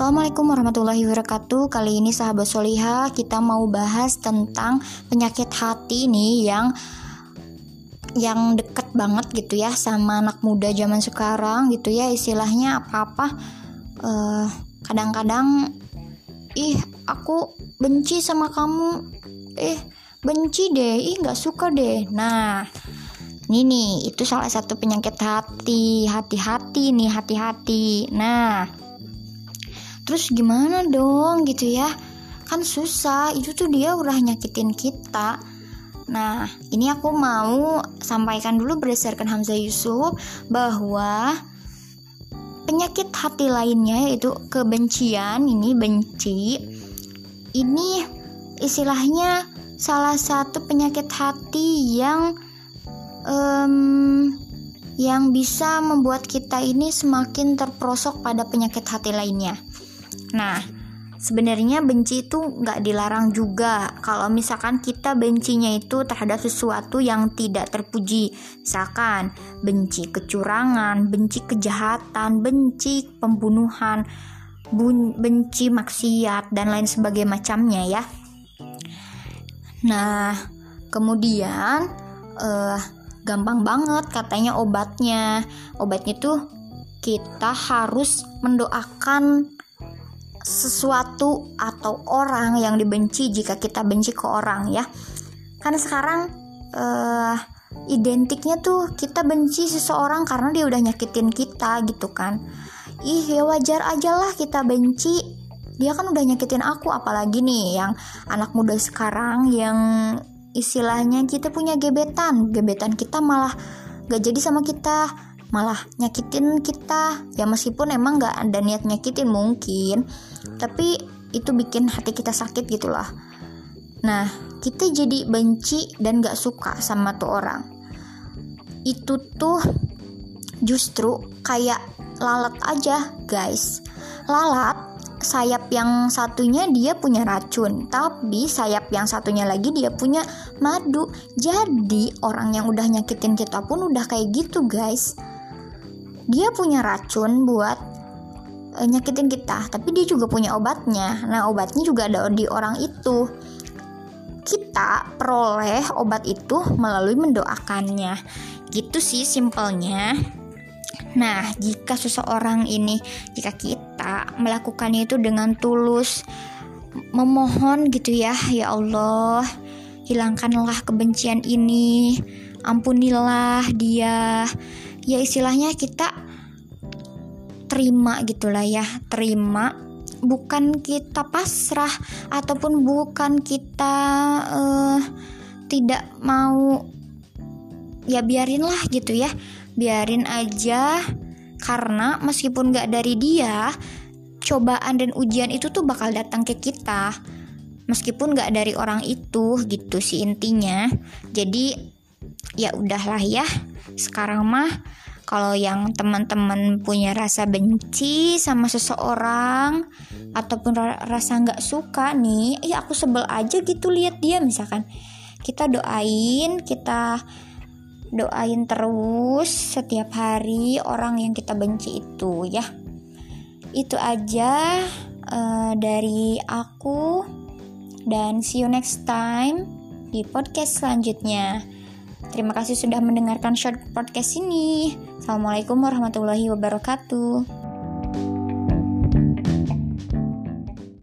Assalamualaikum warahmatullahi wabarakatuh. Kali ini sahabat Soliha kita mau bahas tentang penyakit hati nih yang yang deket banget gitu ya sama anak muda zaman sekarang gitu ya. Istilahnya apa-apa uh, kadang-kadang ih aku benci sama kamu. Eh benci deh. Ih nggak suka deh. Nah ini nih itu salah satu penyakit hati. Hati-hati nih hati-hati. Nah terus gimana dong gitu ya kan susah itu tuh dia udah nyakitin kita nah ini aku mau sampaikan dulu berdasarkan Hamzah Yusuf bahwa penyakit hati lainnya yaitu kebencian ini benci ini istilahnya salah satu penyakit hati yang um, yang bisa membuat kita ini semakin terprosok pada penyakit hati lainnya. Nah, sebenarnya benci itu nggak dilarang juga. Kalau misalkan kita bencinya itu terhadap sesuatu yang tidak terpuji. Misalkan benci kecurangan benci kejahatan benci pembunuhan benci maksiat dan lain sebagainya macamnya ya. Nah kemudian uh, gampang banget katanya obatnya. Obatnya tuh kita harus mendoakan sesuatu atau orang yang dibenci jika kita benci ke orang ya. Karena sekarang uh, identiknya tuh kita benci seseorang karena dia udah nyakitin kita gitu kan. Ih ya wajar aja lah kita benci. Dia kan udah nyakitin aku apalagi nih yang anak muda sekarang yang istilahnya kita punya gebetan. Gebetan kita malah gak jadi sama kita malah nyakitin kita. Ya meskipun emang nggak ada niat nyakitin mungkin. Tapi itu bikin hati kita sakit gitulah. Nah kita jadi benci dan gak suka sama tuh orang. Itu tuh justru kayak lalat aja guys. Lalat sayap yang satunya dia punya racun, tapi sayap yang satunya lagi dia punya madu. Jadi orang yang udah nyakitin kita pun udah kayak gitu, guys dia punya racun buat uh, nyakitin kita tapi dia juga punya obatnya. Nah obatnya juga ada di orang itu. Kita peroleh obat itu melalui mendoakannya. Gitu sih simpelnya. Nah jika seseorang ini jika kita melakukannya itu dengan tulus memohon gitu ya ya Allah hilangkanlah kebencian ini ampunilah dia ya istilahnya kita terima gitulah ya terima. Bukan kita pasrah ataupun bukan kita uh, tidak mau ya biarin lah gitu ya. Biarin aja karena meskipun gak dari dia cobaan dan ujian itu tuh bakal datang ke kita. Meskipun gak dari orang itu gitu sih intinya. Jadi ya udahlah ya sekarang mah kalau yang teman-teman punya rasa benci sama seseorang ataupun rasa nggak suka nih, ya aku sebel aja gitu lihat dia misalkan. Kita doain, kita doain terus setiap hari orang yang kita benci itu ya. Itu aja uh, dari aku dan see you next time di podcast selanjutnya. Terima kasih sudah mendengarkan short podcast ini. Assalamualaikum warahmatullahi wabarakatuh.